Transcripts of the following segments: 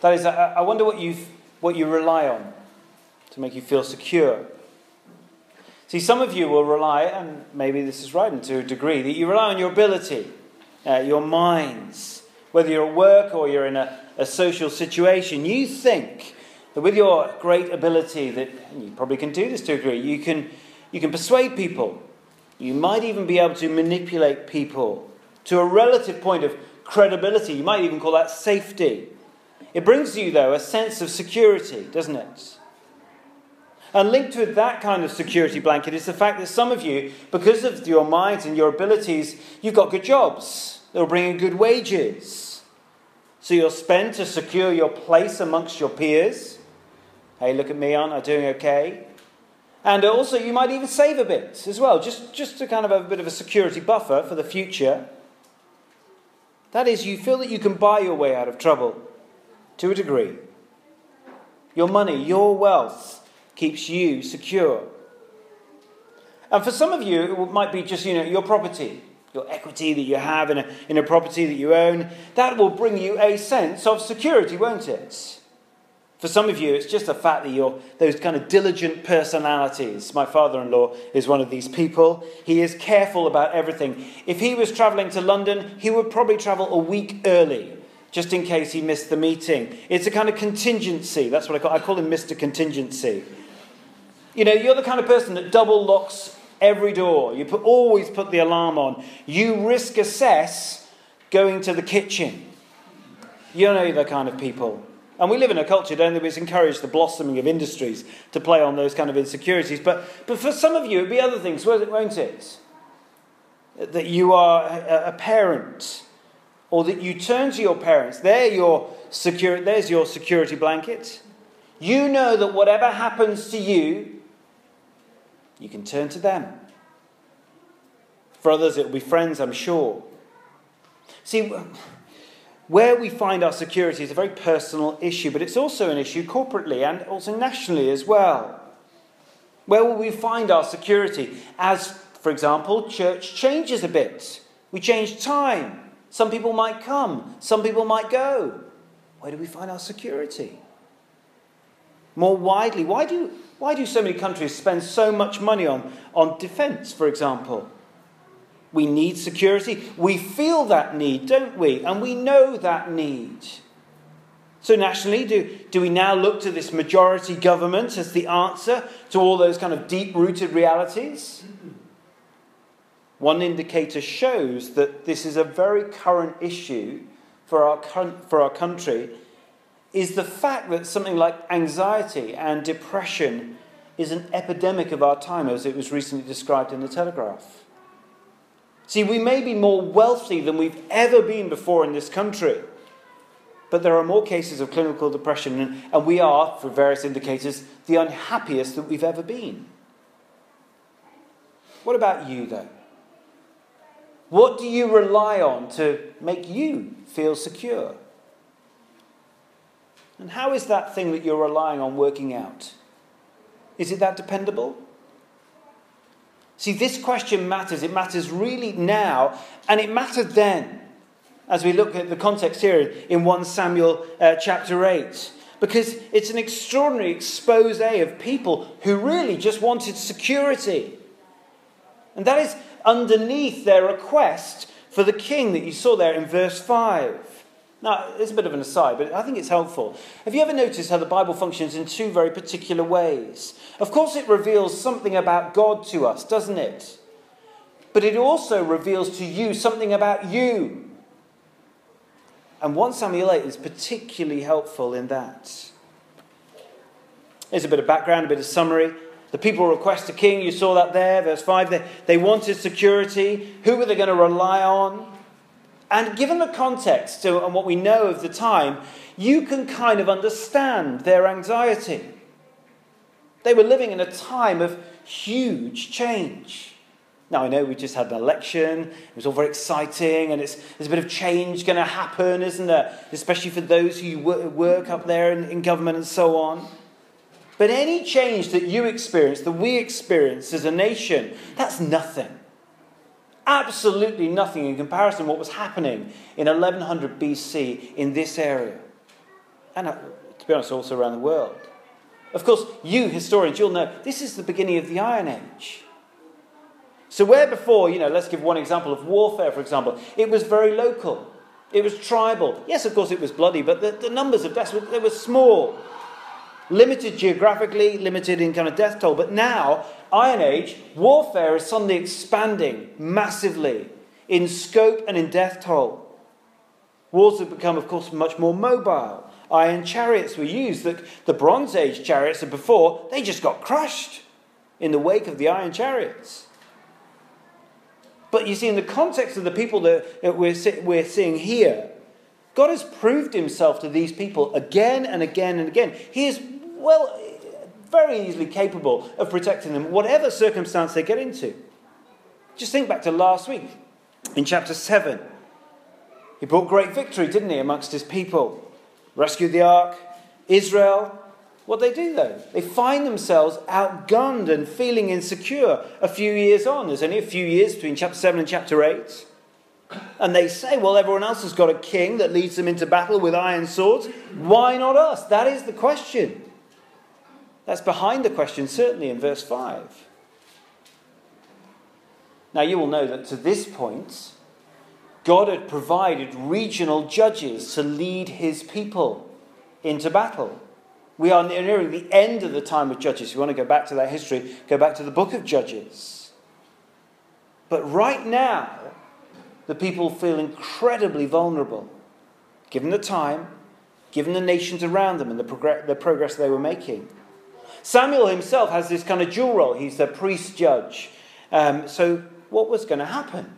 That is, I, wonder what you what you rely on to make you feel secure. See, some of you will rely, and maybe this is right and to a degree, that you rely on your ability, uh, your minds. Whether you're at work or you're in a, a social situation, you think that with your great ability, that you probably can do this to a degree, you can, you can persuade people. You might even be able to manipulate people to a relative point of credibility. You might even call that safety. It brings you, though, a sense of security, doesn't it? And linked with that kind of security blanket is the fact that some of you, because of your minds and your abilities, you've got good jobs that will bring in good wages. So you'll spend to secure your place amongst your peers. Hey, look at me, aren't I doing okay? And also, you might even save a bit as well, just, just to kind of have a bit of a security buffer for the future. That is, you feel that you can buy your way out of trouble to a degree. Your money, your wealth keeps you secure. And for some of you, it might be just you know, your property, your equity that you have in a, in a property that you own. That will bring you a sense of security, won't it? For some of you, it's just the fact that you're those kind of diligent personalities. My father in law is one of these people. He is careful about everything. If he was traveling to London, he would probably travel a week early just in case he missed the meeting. It's a kind of contingency. That's what I call, I call him Mr. Contingency. You know, you're the kind of person that double locks every door. You put, always put the alarm on. You risk assess going to the kitchen. You know the kind of people. And we live in a culture, don't we, which encourage the blossoming of industries to play on those kind of insecurities. But, but for some of you, it'd be other things, won't it? That you are a, a parent, or that you turn to your parents. They're your secure, there's your security blanket. You know that whatever happens to you, you can turn to them. For others, it will be friends, I'm sure. See, where we find our security is a very personal issue, but it's also an issue corporately and also nationally as well. Where will we find our security? As, for example, church changes a bit. We change time. Some people might come, some people might go. Where do we find our security? More widely, why do, why do so many countries spend so much money on, on defense, for example? We need security. We feel that need, don't we? And we know that need. So, nationally, do, do we now look to this majority government as the answer to all those kind of deep rooted realities? One indicator shows that this is a very current issue for our, for our country is the fact that something like anxiety and depression is an epidemic of our time, as it was recently described in the Telegraph. See, we may be more wealthy than we've ever been before in this country, but there are more cases of clinical depression, and we are, for various indicators, the unhappiest that we've ever been. What about you, though? What do you rely on to make you feel secure? And how is that thing that you're relying on working out? Is it that dependable? See, this question matters. It matters really now, and it mattered then, as we look at the context here in 1 Samuel uh, chapter 8. Because it's an extraordinary expose of people who really just wanted security. And that is underneath their request for the king that you saw there in verse 5. Now, it's a bit of an aside, but I think it's helpful. Have you ever noticed how the Bible functions in two very particular ways? Of course, it reveals something about God to us, doesn't it? But it also reveals to you something about you. And 1 Samuel 8 is particularly helpful in that. Here's a bit of background, a bit of summary. The people request a king. You saw that there, verse 5. They, they wanted security. Who were they going to rely on? And given the context and what we know of the time, you can kind of understand their anxiety. They were living in a time of huge change. Now, I know we just had an election, it was all very exciting, and there's a bit of change going to happen, isn't there? Especially for those who work up there in, in government and so on. But any change that you experience, that we experience as a nation, that's nothing absolutely nothing in comparison to what was happening in 1100 BC in this area. and uh, to be honest, also around the world. Of course, you historians, you'll know this is the beginning of the Iron Age. So, where before, you know, let's give one example of warfare, for example, it was very local, it was tribal. Yes, of course, it was bloody, but the, the numbers of deaths they were small, limited geographically, limited in kind of death toll. But now, Iron Age, warfare is suddenly expanding massively in scope and in death toll. Wars have become, of course, much more mobile. Iron chariots were used. The, the Bronze Age chariots of before, they just got crushed in the wake of the iron chariots. But you see, in the context of the people that we're, we're seeing here, God has proved himself to these people again and again and again. He is, well, very easily capable of protecting them, whatever circumstance they get into. Just think back to last week in chapter 7. He brought great victory, didn't he, amongst his people? Rescued the ark. Israel what they do though? They find themselves outgunned and feeling insecure a few years on. There's only a few years between chapter 7 and chapter 8. And they say, well, everyone else has got a king that leads them into battle with iron swords. Why not us? That is the question. That's behind the question, certainly in verse 5. Now, you will know that to this point, God had provided regional judges to lead his people into battle. We are nearing the end of the time of Judges. If you want to go back to that history, go back to the book of Judges. But right now, the people feel incredibly vulnerable, given the time, given the nations around them and the, the progress they were making. Samuel himself has this kind of dual role. He's the priest judge. Um, so, what was going to happen?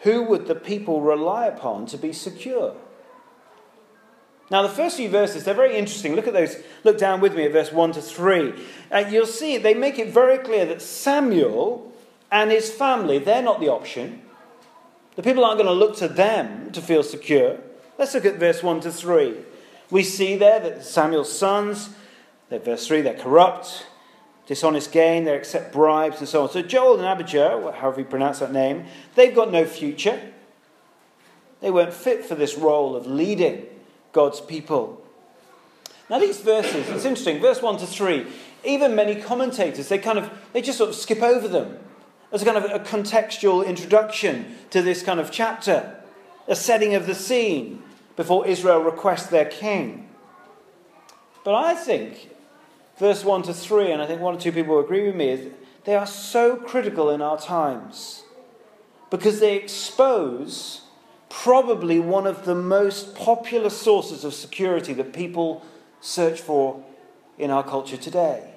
Who would the people rely upon to be secure? Now, the first few verses, they're very interesting. Look at those. Look down with me at verse 1 to 3. Uh, you'll see they make it very clear that Samuel and his family, they're not the option. The people aren't going to look to them to feel secure. Let's look at verse 1 to 3. We see there that Samuel's sons, verse 3, they're corrupt, dishonest gain, they accept bribes, and so on. So Joel and Abijah, however you pronounce that name, they've got no future. They weren't fit for this role of leading. God's people. Now, these verses, it's interesting, verse 1 to 3, even many commentators, they kind of, they just sort of skip over them as a kind of a contextual introduction to this kind of chapter, a setting of the scene before Israel requests their king. But I think verse 1 to 3, and I think one or two people agree with me, is they are so critical in our times because they expose probably one of the most popular sources of security that people search for in our culture today.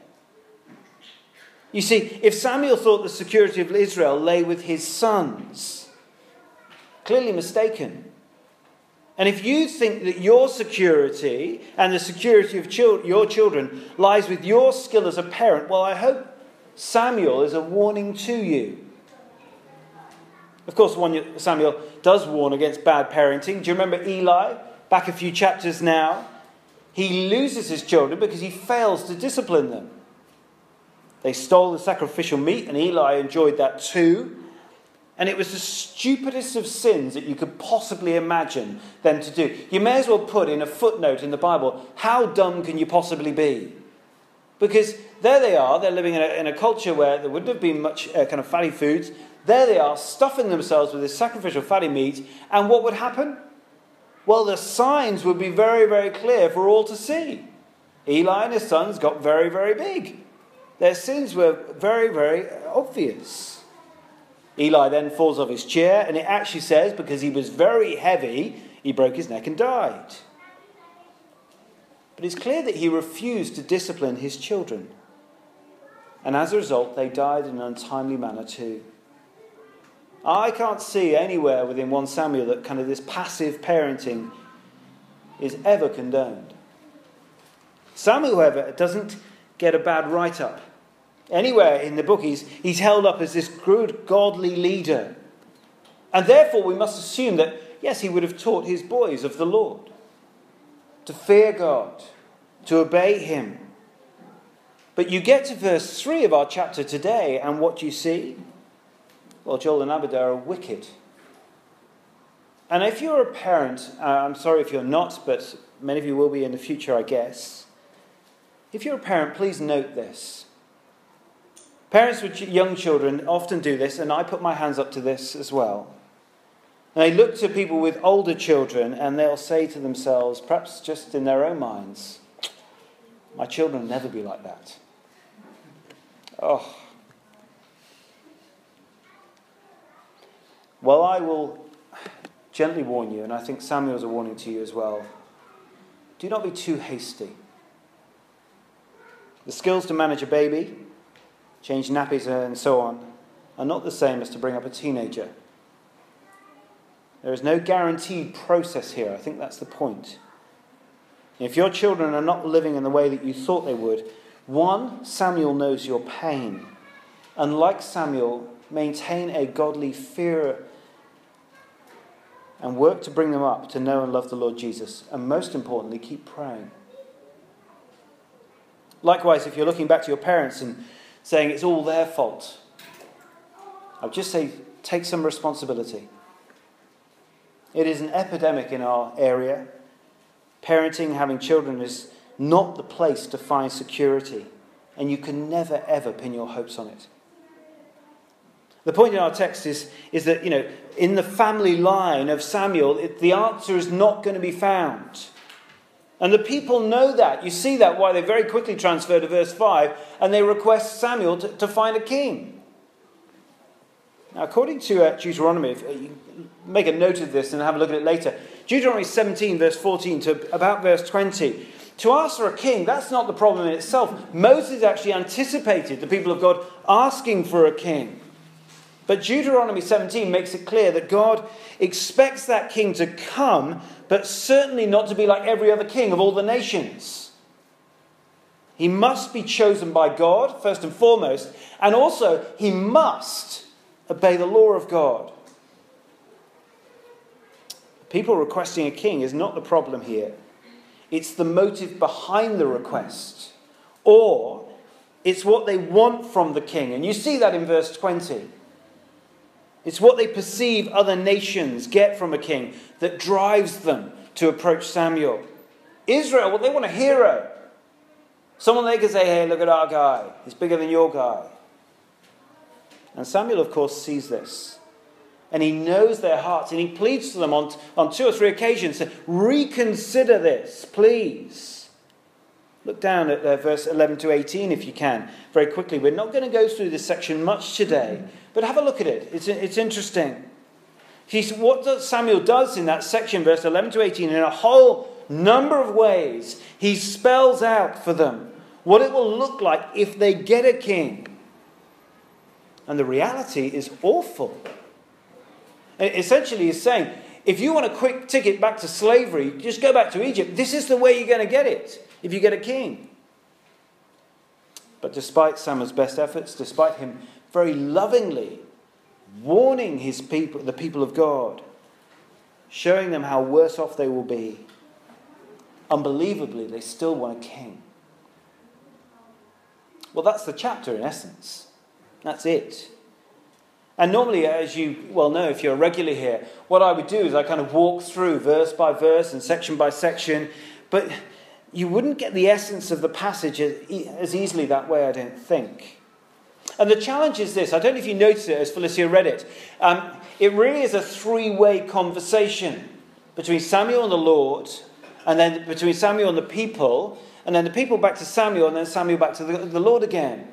You see, if Samuel thought the security of Israel lay with his sons, clearly mistaken. And if you think that your security and the security of your children lies with your skill as a parent, well, I hope Samuel is a warning to you. Of course, one Samuel does warn against bad parenting. Do you remember Eli? Back a few chapters now. He loses his children because he fails to discipline them. They stole the sacrificial meat, and Eli enjoyed that too. And it was the stupidest of sins that you could possibly imagine them to do. You may as well put in a footnote in the Bible how dumb can you possibly be? Because there they are, they're living in a, in a culture where there wouldn't have been much uh, kind of fatty foods. There they are, stuffing themselves with this sacrificial fatty meat, and what would happen? Well, the signs would be very, very clear for all to see. Eli and his sons got very, very big. Their sins were very, very obvious. Eli then falls off his chair, and it actually says, because he was very heavy, he broke his neck and died. But it's clear that he refused to discipline his children. And as a result, they died in an untimely manner too. I can't see anywhere within 1 Samuel that kind of this passive parenting is ever condoned. Samuel, however, doesn't get a bad write up. Anywhere in the book, he's, he's held up as this good, godly leader. And therefore, we must assume that, yes, he would have taught his boys of the Lord to fear God, to obey him. But you get to verse 3 of our chapter today, and what do you see? Well, Joel and Abijah are wicked. And if you're a parent, uh, I'm sorry if you're not, but many of you will be in the future, I guess. If you're a parent, please note this. Parents with young children often do this, and I put my hands up to this as well. And they look to people with older children and they'll say to themselves, perhaps just in their own minds, My children will never be like that. Oh. Well, I will gently warn you, and I think Samuel's a warning to you as well. Do not be too hasty. The skills to manage a baby, change nappies, and so on are not the same as to bring up a teenager. There is no guaranteed process here. I think that's the point. If your children are not living in the way that you thought they would, one, Samuel knows your pain. And like Samuel, maintain a godly fear and work to bring them up to know and love the Lord Jesus. And most importantly, keep praying. Likewise, if you're looking back to your parents and saying it's all their fault, I would just say take some responsibility. It is an epidemic in our area. Parenting, having children, is not the place to find security, and you can never, ever pin your hopes on it. The point in our text is, is that, you know, in the family line of Samuel, it, the answer is not going to be found. And the people know that. You see that why they very quickly transfer to verse 5 and they request Samuel to, to find a king. Now, according to uh, Deuteronomy, if, uh, you make a note of this and have a look at it later. Deuteronomy 17, verse 14 to about verse 20. To ask for a king, that's not the problem in itself. Moses actually anticipated the people of God asking for a king. But Deuteronomy 17 makes it clear that God expects that king to come, but certainly not to be like every other king of all the nations. He must be chosen by God, first and foremost, and also he must obey the law of God. People requesting a king is not the problem here, it's the motive behind the request, or it's what they want from the king. And you see that in verse 20. It's what they perceive other nations get from a king that drives them to approach Samuel. Israel, well, they want a hero. Someone they can say, hey, look at our guy. He's bigger than your guy. And Samuel, of course, sees this. And he knows their hearts. And he pleads to them on, on two or three occasions to reconsider this, please. Look down at uh, verse 11 to 18 if you can, very quickly. We're not going to go through this section much today, but have a look at it. It's, it's interesting. He's, what Samuel does in that section, verse 11 to 18, in a whole number of ways, he spells out for them what it will look like if they get a king. And the reality is awful. essentially, he's saying, if you want a quick ticket back to slavery, just go back to Egypt. This is the way you're going to get it if you get a king. But despite Samuel's best efforts, despite him very lovingly warning his people, the people of God, showing them how worse off they will be, unbelievably, they still want a king. Well, that's the chapter in essence. That's it. And normally, as you well know, if you're regularly here, what I would do is I kind of walk through verse by verse and section by section. But you wouldn't get the essence of the passage as easily that way, I don't think. And the challenge is this I don't know if you noticed it as Felicia read it. Um, it really is a three way conversation between Samuel and the Lord, and then between Samuel and the people, and then the people back to Samuel, and then Samuel back to the, the Lord again.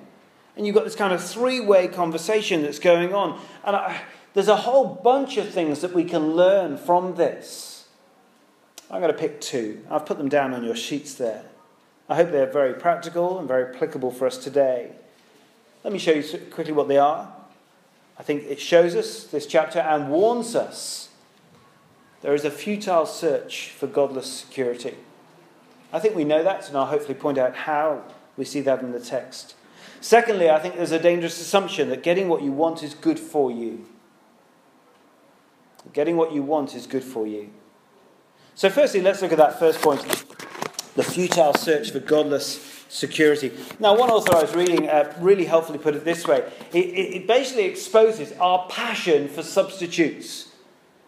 And you've got this kind of three way conversation that's going on. And I, there's a whole bunch of things that we can learn from this. I'm going to pick two. I've put them down on your sheets there. I hope they're very practical and very applicable for us today. Let me show you quickly what they are. I think it shows us this chapter and warns us there is a futile search for godless security. I think we know that, and I'll hopefully point out how we see that in the text. Secondly, I think there's a dangerous assumption that getting what you want is good for you. Getting what you want is good for you. So, firstly, let's look at that first point the futile search for godless security. Now, one author I was reading uh, really helpfully put it this way it, it, basically exposes our passion for substitutes.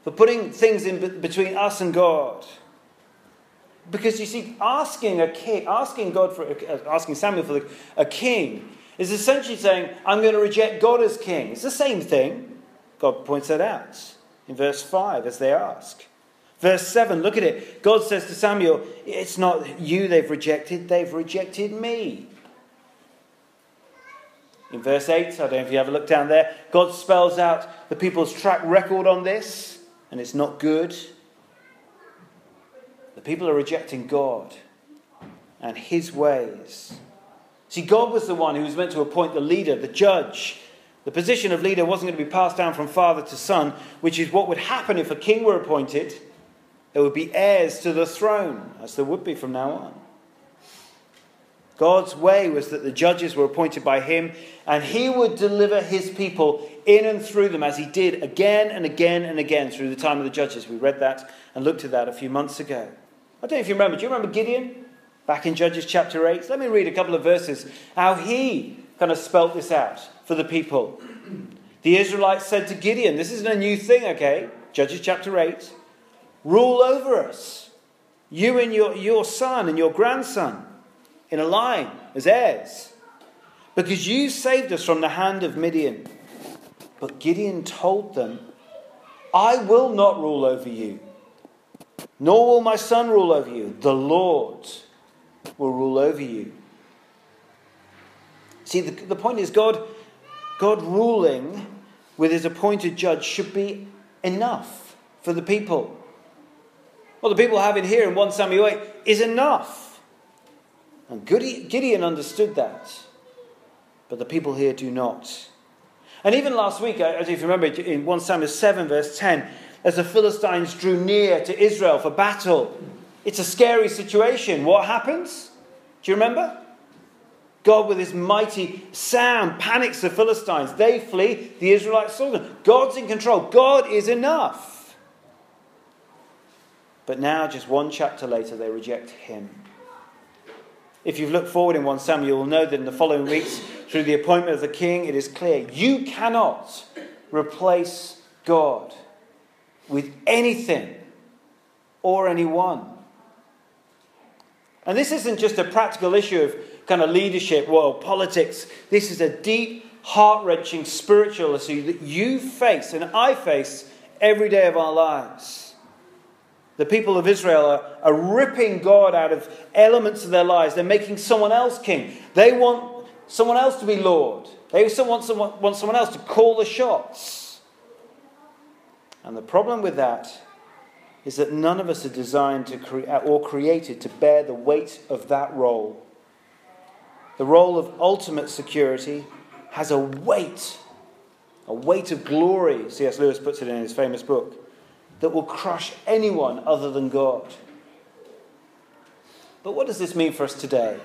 for putting things in between us and God. Because you see, asking a king, asking God for, uh, asking Samuel for a king, is essentially saying, "I'm going to reject God as king." It's the same thing. God points that out in verse five as they ask. Verse 7, look at it. God says to Samuel, It's not you they've rejected, they've rejected me. In verse 8, I don't know if you have a look down there, God spells out the people's track record on this, and it's not good. The people are rejecting God and his ways. See, God was the one who was meant to appoint the leader, the judge. The position of leader wasn't going to be passed down from father to son, which is what would happen if a king were appointed. There would be heirs to the throne, as there would be from now on. God's way was that the judges were appointed by him, and he would deliver his people in and through them, as he did again and again and again through the time of the judges. We read that and looked at that a few months ago. I don't know if you remember. Do you remember Gideon? Back in Judges chapter 8. Let me read a couple of verses how he kind of spelt this out for the people. The Israelites said to Gideon, This isn't a new thing, okay? Judges chapter 8. Rule over us, you and your, your son and your grandson, in a line as heirs, because you saved us from the hand of Midian. But Gideon told them, I will not rule over you nor will my son rule over you. The Lord will rule over you. See, the, the point is, God, God ruling with his appointed judge should be enough for the people. What the people have in here in 1 Samuel 8 is enough. And Gideon understood that. But the people here do not. And even last week, uh, as if you remember, in 1 Samuel 7, verse 10, as the Philistines drew near to Israel for battle. It's a scary situation. What happens? Do you remember? God, with his mighty sound, panics the Philistines. They flee. The Israelites saw them. God's in control. God is enough. But now, just one chapter later, they reject him. If you've looked forward in 1 Samuel, you'll know that in the following weeks, through the appointment of the king, it is clear you cannot replace God with anything or anyone. And this isn't just a practical issue of kind of leadership, well, politics. This is a deep, heart wrenching spiritual issue that you face and I face every day of our lives. The people of Israel are, are ripping God out of elements of their lives. They're making someone else king. They want someone else to be Lord. They want someone, want someone else to call the shots. And the problem with that is that none of us are designed to cre- uh, or created to bear the weight of that role. The role of ultimate security has a weight, a weight of glory, C.S. Lewis puts it in his famous book, that will crush anyone other than God. But what does this mean for us today?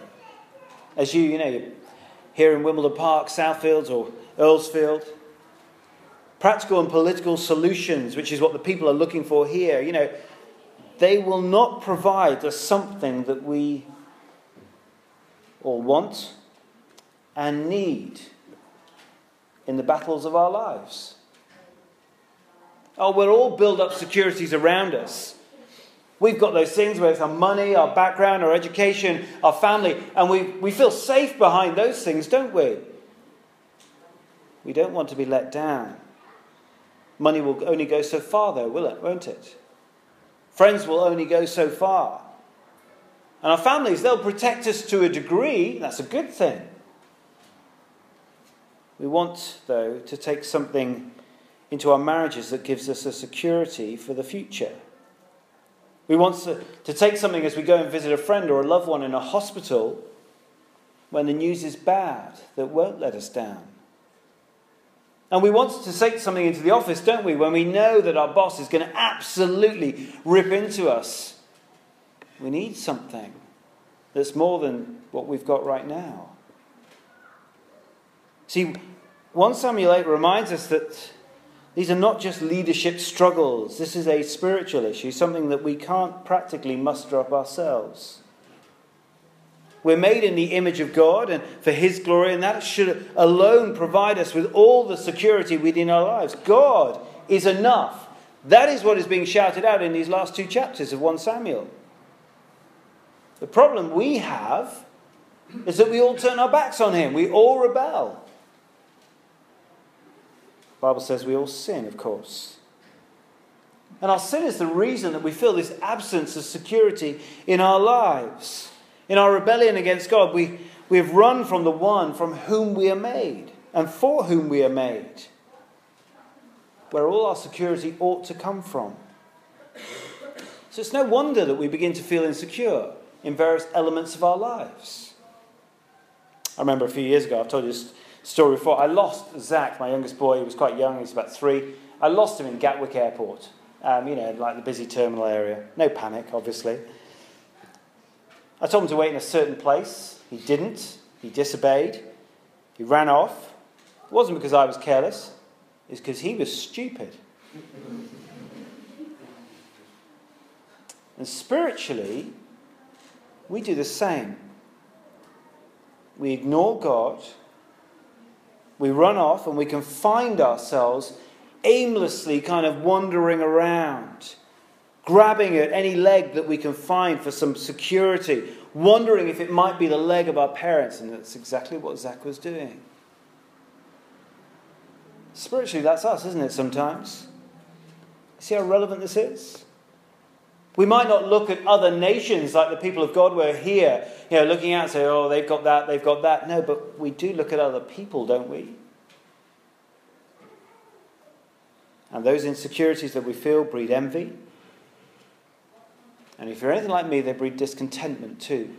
As you, you know, here in Wimbledon Park, Southfields, or Earlsfield, practical and political solutions, which is what the people are looking for here, you know, they will not provide us something that we all want and need in the battles of our lives. Oh, we'll all build up securities around us. We've got those things, whether it's our money, our background, our education, our family, and we, we feel safe behind those things, don't we? We don't want to be let down. Money will only go so far, though, will it? Won't it? Friends will only go so far. And our families, they'll protect us to a degree. That's a good thing. We want, though, to take something into our marriages that gives us a security for the future. We want to, to take something as we go and visit a friend or a loved one in a hospital when the news is bad that won't let us down. And we want to take something into the office, don't we, when we know that our boss is going to absolutely rip into us. We need something that's more than what we've got right now. See, 1 Samuel 8 reminds us that these are not just leadership struggles, this is a spiritual issue, something that we can't practically muster up ourselves. We're made in the image of God and for His glory, and that should alone provide us with all the security within our lives. God is enough. That is what is being shouted out in these last two chapters of 1 Samuel. The problem we have is that we all turn our backs on him. We all rebel. The Bible says we all sin, of course. And our sin is the reason that we feel this absence of security in our lives. In our rebellion against God, we, we have run from the one from whom we are made and for whom we are made, where all our security ought to come from. So it's no wonder that we begin to feel insecure in various elements of our lives. I remember a few years ago, I've told you this story before. I lost Zach, my youngest boy. He was quite young, he was about three. I lost him in Gatwick Airport, um, you know, like the busy terminal area. No panic, obviously. I told him to wait in a certain place. He didn't. He disobeyed. He ran off. It wasn't because I was careless, it's because he was stupid. And spiritually, we do the same. We ignore God, we run off, and we can find ourselves aimlessly kind of wandering around, grabbing at any leg that we can find for some security, wondering if it might be the leg of our parents. And that's exactly what Zach was doing. Spiritually, that's us, isn't it, sometimes? See how relevant this is? We might not look at other nations like the people of God were here, you know, looking out and say, oh, they've got that, they've got that. No, but we do look at other people, don't we? And those insecurities that we feel breed envy. And if you're anything like me, they breed discontentment too.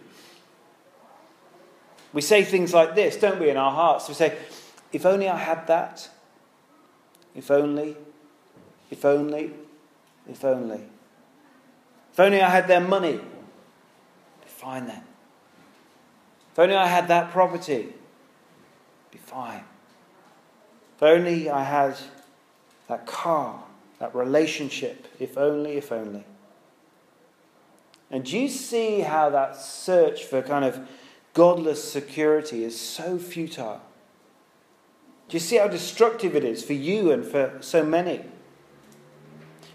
We say things like this, don't we, in our hearts? We say, if only I had that. If only, if only, if only. If only I had their money. Be fine then. If only I had that property. Be fine. If only I had that car, that relationship. If only, if only. And do you see how that search for kind of godless security is so futile? Do you see how destructive it is for you and for so many?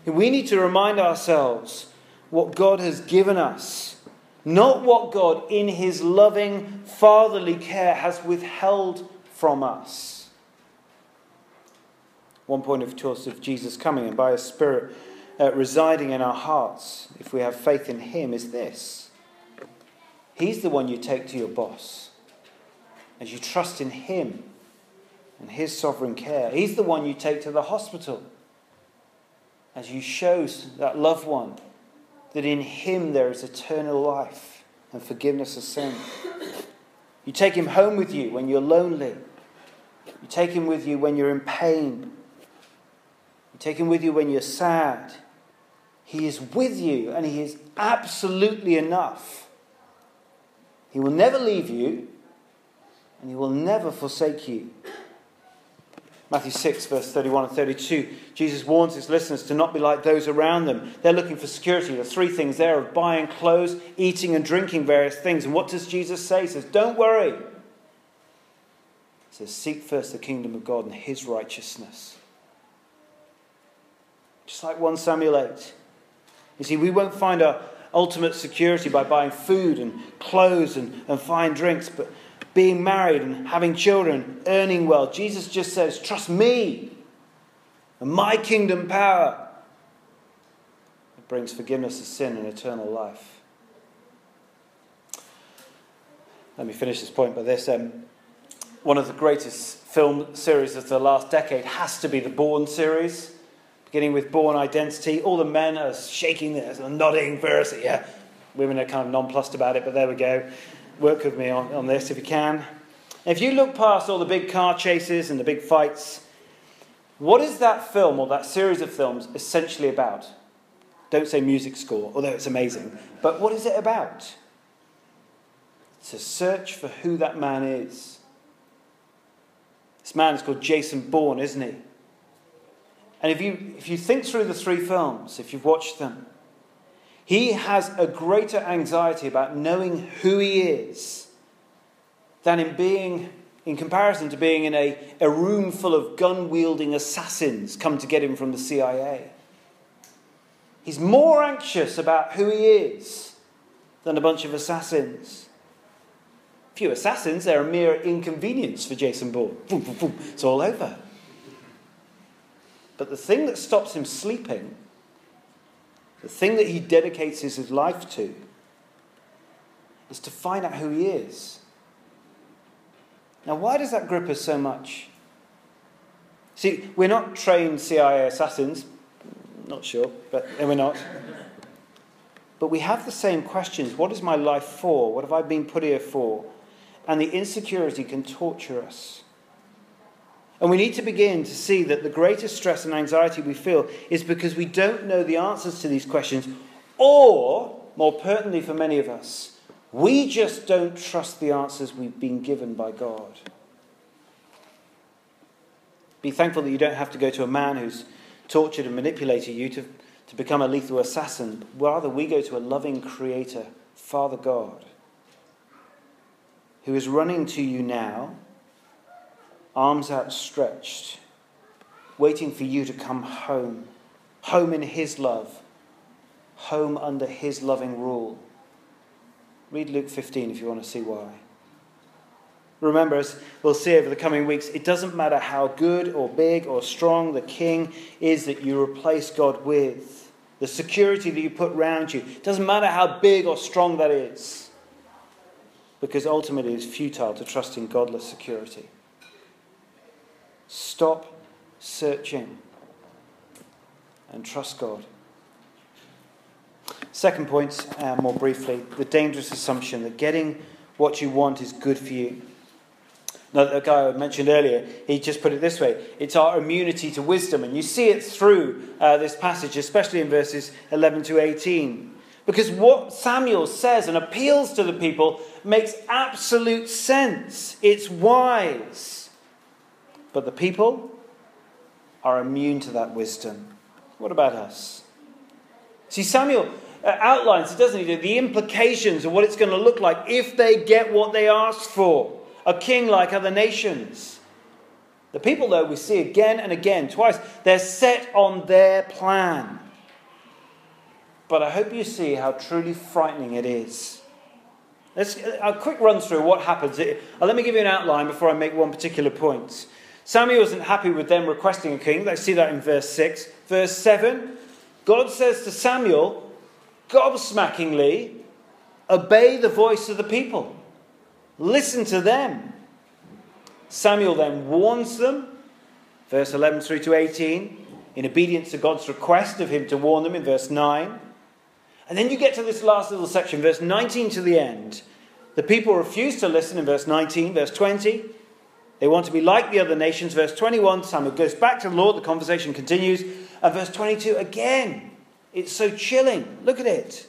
We need to remind ourselves what God has given us, not what God, in His loving, fatherly care, has withheld from us. One point of choice of Jesus coming and by His Spirit uh, residing in our hearts, if we have faith in Him, is this He's the one you take to your boss as you trust in Him and His sovereign care. He's the one you take to the hospital as you show that loved one that in Him there is eternal life and forgiveness of sin. You take Him home with you when you're lonely. You take Him with you when you're in pain. You take Him with you when you're sad. He is with you and He is absolutely enough. He will never leave you and He will never forsake you. Matthew 6, verse 31 and 32, Jesus warns his listeners to not be like those around them. They're looking for security. Are three things there of buying clothes, eating and drinking various things. And what does Jesus say? He says, Don't worry. He says, Seek first the kingdom of God and his righteousness. Just like 1 Samuel 8. You see, we won't find our ultimate security by buying food and clothes and, and fine drinks, but being married and having children, earning well. Jesus just says, Trust me and my kingdom power. It brings forgiveness of sin and eternal life. Let me finish this point by this. Um, one of the greatest film series of the last decade has to be the Bourne series, beginning with Bourne Identity. All the men are shaking their heads and nodding variously. Yeah, women are kind of nonplussed about it, but there we go work with me on, on this if you can. If you look past all the big car chases and the big fights, what is that film or that series of films essentially about? Don't say music score, although it's amazing. But what is it about? It's a search for who that man is. This man is called Jason Bourne, isn't he? And if you, if you think through the three films, if you've watched them, he has a greater anxiety about knowing who he is than in being, in comparison to being in a, a room full of gun wielding assassins come to get him from the CIA. He's more anxious about who he is than a bunch of assassins. Few assassins, they're a mere inconvenience for Jason Bourne. Boom, boom, boom. It's all over. But the thing that stops him sleeping, the thing that he dedicates his life to, is to find out who he is. Now, why does that grip us so much? See, we're not trained CIA assassins. Not sure, but we're not. But we have the same questions. What is my life for? What have I been put here for? And the insecurity can torture us. And we need to begin to see that the greatest stress and anxiety we feel is because we don't know the answers to these questions, or, more pertinently for many of us, we just don't trust the answers we've been given by God. Be thankful that you don't have to go to a man who's tortured and manipulated you to, to become a lethal assassin. Rather, we go to a loving Creator, Father God, who is running to you now, arms outstretched, waiting for you to come home, home in His love, home under His loving rule. Read Luke 15 if you want to see why. Remember, as we'll see over the coming weeks, it doesn't matter how good or big or strong the king is that you replace God with, the security that you put around you. It doesn't matter how big or strong that is, because ultimately it's futile to trust in godless security. Stop searching and trust God. Second point, uh, more briefly, the dangerous assumption that getting what you want is good for you. Now, the guy I mentioned earlier, he just put it this way it's our immunity to wisdom. And you see it through uh, this passage, especially in verses 11 to 18. Because what Samuel says and appeals to the people makes absolute sense. It's wise. But the people are immune to that wisdom. What about us? See, Samuel uh, outlines, doesn't he, the implications of what it's going to look like if they get what they asked for a king like other nations. The people, though, we see again and again, twice, they're set on their plan. But I hope you see how truly frightening it is. Let's, a quick run through what happens. Uh, let me give you an outline before I make one particular point. Samuel isn't happy with them requesting a king. Let's see that in verse 6. Verse 7 God says to Samuel, gobsmackingly, obey the voice of the people. Listen to them. Samuel then warns them, verse 11 through to 18, in obedience to God's request of him to warn them in verse 9. And then you get to this last little section, verse 19 to the end. The people refuse to listen in verse 19, verse 20. They want to be like the other nations. Verse 21, Samuel goes back to the Lord. The conversation continues. And verse 22, again, it's so chilling. Look at it.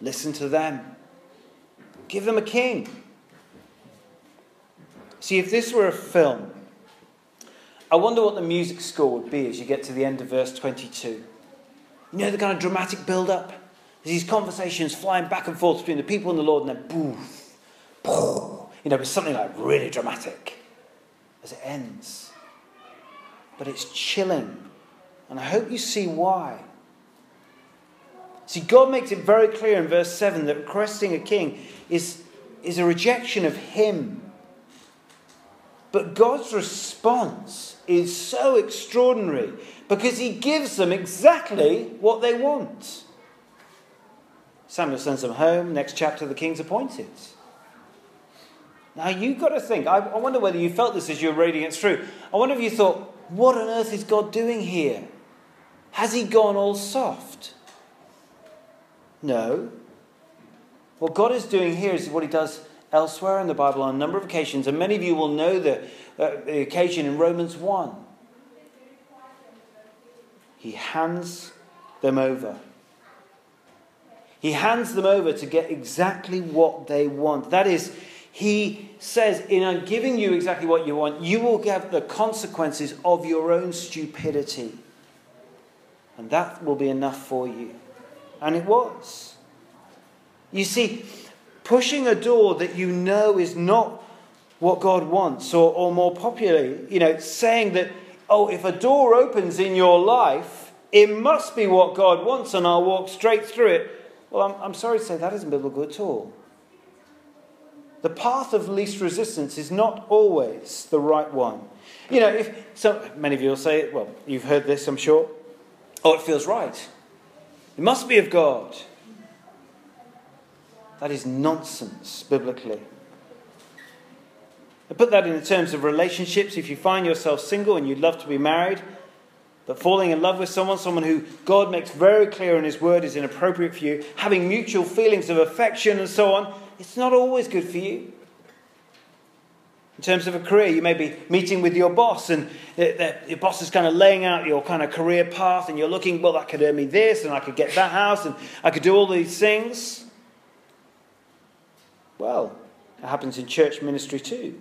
Listen to them. Give them a king. See, if this were a film, I wonder what the music score would be as you get to the end of verse 22. You know the kind of dramatic build up? These conversations flying back and forth between the people and the Lord, and then boof, poof, you know, it's something like really dramatic as it ends. But it's chilling. And I hope you see why. See, God makes it very clear in verse 7 that requesting a king is, is a rejection of Him but God's response is so extraordinary because he gives them exactly what they want. Samuel sends them home. Next chapter, the king's appointed. Now, you've got to think. I, I wonder whether you felt this as you were reading it through. I wonder if you thought, what on earth is God doing here? Has he gone all soft? No. What God is doing here is what he does elsewhere in the Bible on a number of occasions, and many of you will know the, uh, the occasion in Romans 1. He hands them over. He hands them over to get exactly what they want. That is, he says, in giving you exactly what you want, you will get the consequences of your own stupidity. And that will be enough for you. And it was. You see, pushing a door that you know is not what God wants, or, or more popularly, you know, saying that, oh, if a door opens in your life, it must be what God wants and I'll walk straight through it. Well, I'm, I'm sorry to say that isn't biblical at all. The path of least resistance is not always the right one. You know, if so, many of you will say, well, you've heard this, I'm sure. Oh, it feels right. It must be of God. That is nonsense biblically. I put that in the terms of relationships. If you find yourself single and you'd love to be married, but falling in love with someone, someone who God makes very clear in His Word is inappropriate for you, having mutual feelings of affection and so on, it's not always good for you. In terms of a career, you may be meeting with your boss, and your boss is kind of laying out your kind of career path, and you're looking, well, that could earn me this, and I could get that house, and I could do all these things. Well, it happens in church ministry too.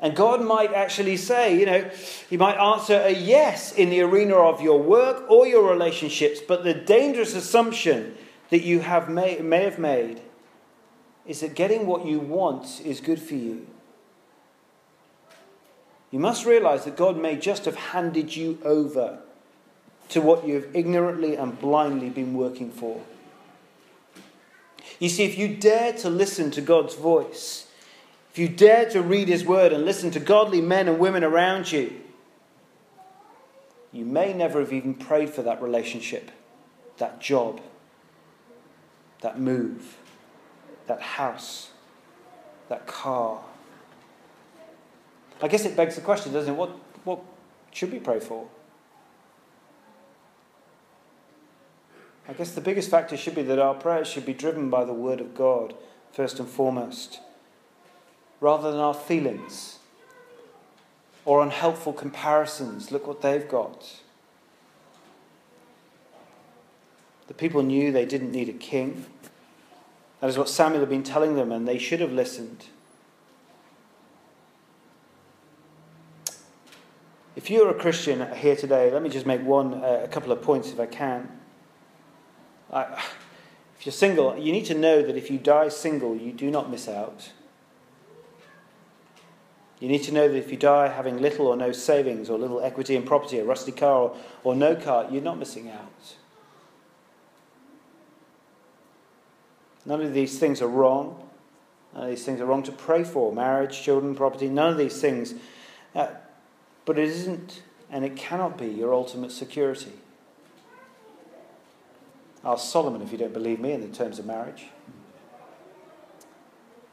And God might actually say, you know, He might answer a yes in the arena of your work or your relationships, but the dangerous assumption that you have may, may have made is that getting what you want is good for you. You must realize that God may just have handed you over to what you have ignorantly and blindly been working for. You see, if you dare to listen to God's voice, if you dare to read His word and listen to godly men and women around you, you may never have even prayed for that relationship, that job, that move, that house, that car. I guess it begs the question, doesn't it? What, what should we pray for? I guess the biggest factor should be that our prayers should be driven by the Word of God, first and foremost, rather than our feelings or unhelpful comparisons. Look what they've got. The people knew they didn't need a king. That is what Samuel had been telling them, and they should have listened. If you're a Christian here today, let me just make one, uh, a couple of points if I can. I, if you're single, you need to know that if you die single, you do not miss out. You need to know that if you die having little or no savings or little equity in property, a rusty car or, or no car, you're not missing out. None of these things are wrong. None of these things are wrong to pray for marriage, children, property, none of these things. Uh, but it isn't and it cannot be your ultimate security. Ask Solomon if you don't believe me in the terms of marriage.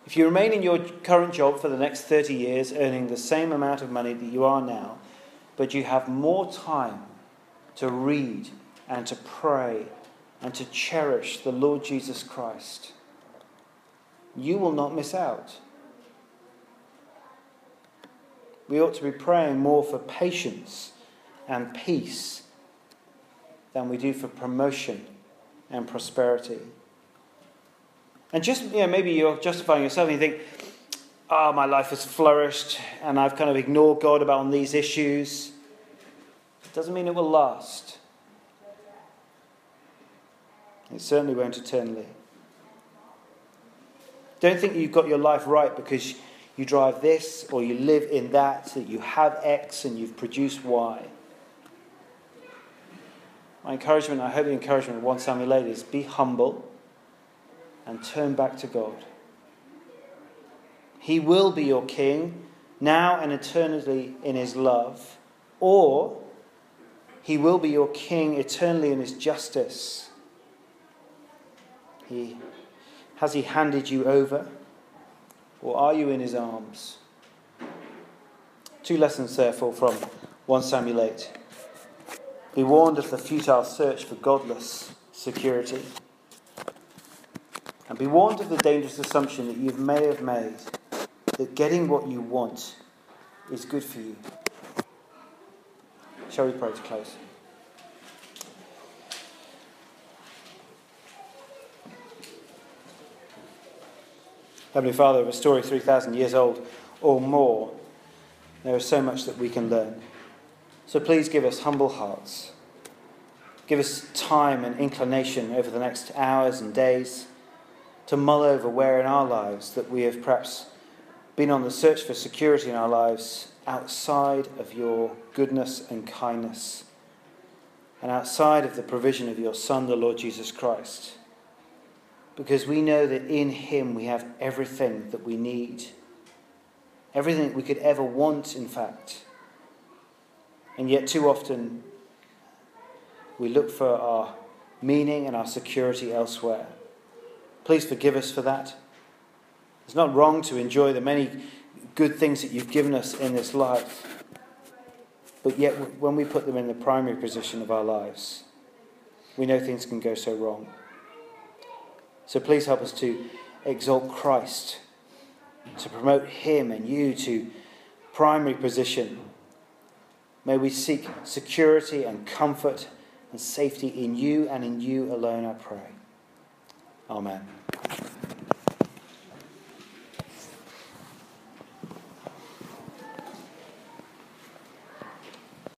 If you remain in your current job for the next 30 years, earning the same amount of money that you are now, but you have more time to read and to pray and to cherish the Lord Jesus Christ, you will not miss out. We ought to be praying more for patience and peace than we do for promotion and prosperity. And just, you know, maybe you're justifying yourself and you think, oh, my life has flourished and I've kind of ignored God about on these issues. It doesn't mean it will last. It certainly won't eternally. Don't think you've got your life right because you drive this or you live in that, that you have X and you've produced Y. My encouragement, I hope the encouragement of 1 Samuel 8 is be humble and turn back to God. He will be your king now and eternally in his love, or he will be your king eternally in his justice. He, has he handed you over, or are you in his arms? Two lessons, therefore, from 1 Samuel 8. Be warned of the futile search for godless security. And be warned of the dangerous assumption that you may have made that getting what you want is good for you. Shall we pray to close? Heavenly Father, of a story 3,000 years old or more, there is so much that we can learn. So please give us humble hearts. Give us time and inclination over the next hours and days to mull over where in our lives that we have perhaps been on the search for security in our lives outside of your goodness and kindness and outside of the provision of your Son, the Lord Jesus Christ. Because we know that in Him we have everything that we need, everything we could ever want, in fact. And yet, too often, we look for our meaning and our security elsewhere. Please forgive us for that. It's not wrong to enjoy the many good things that you've given us in this life. But yet, when we put them in the primary position of our lives, we know things can go so wrong. So please help us to exalt Christ, to promote Him and you to primary position. May we seek security and comfort and safety in you and in you alone, I pray. Amen.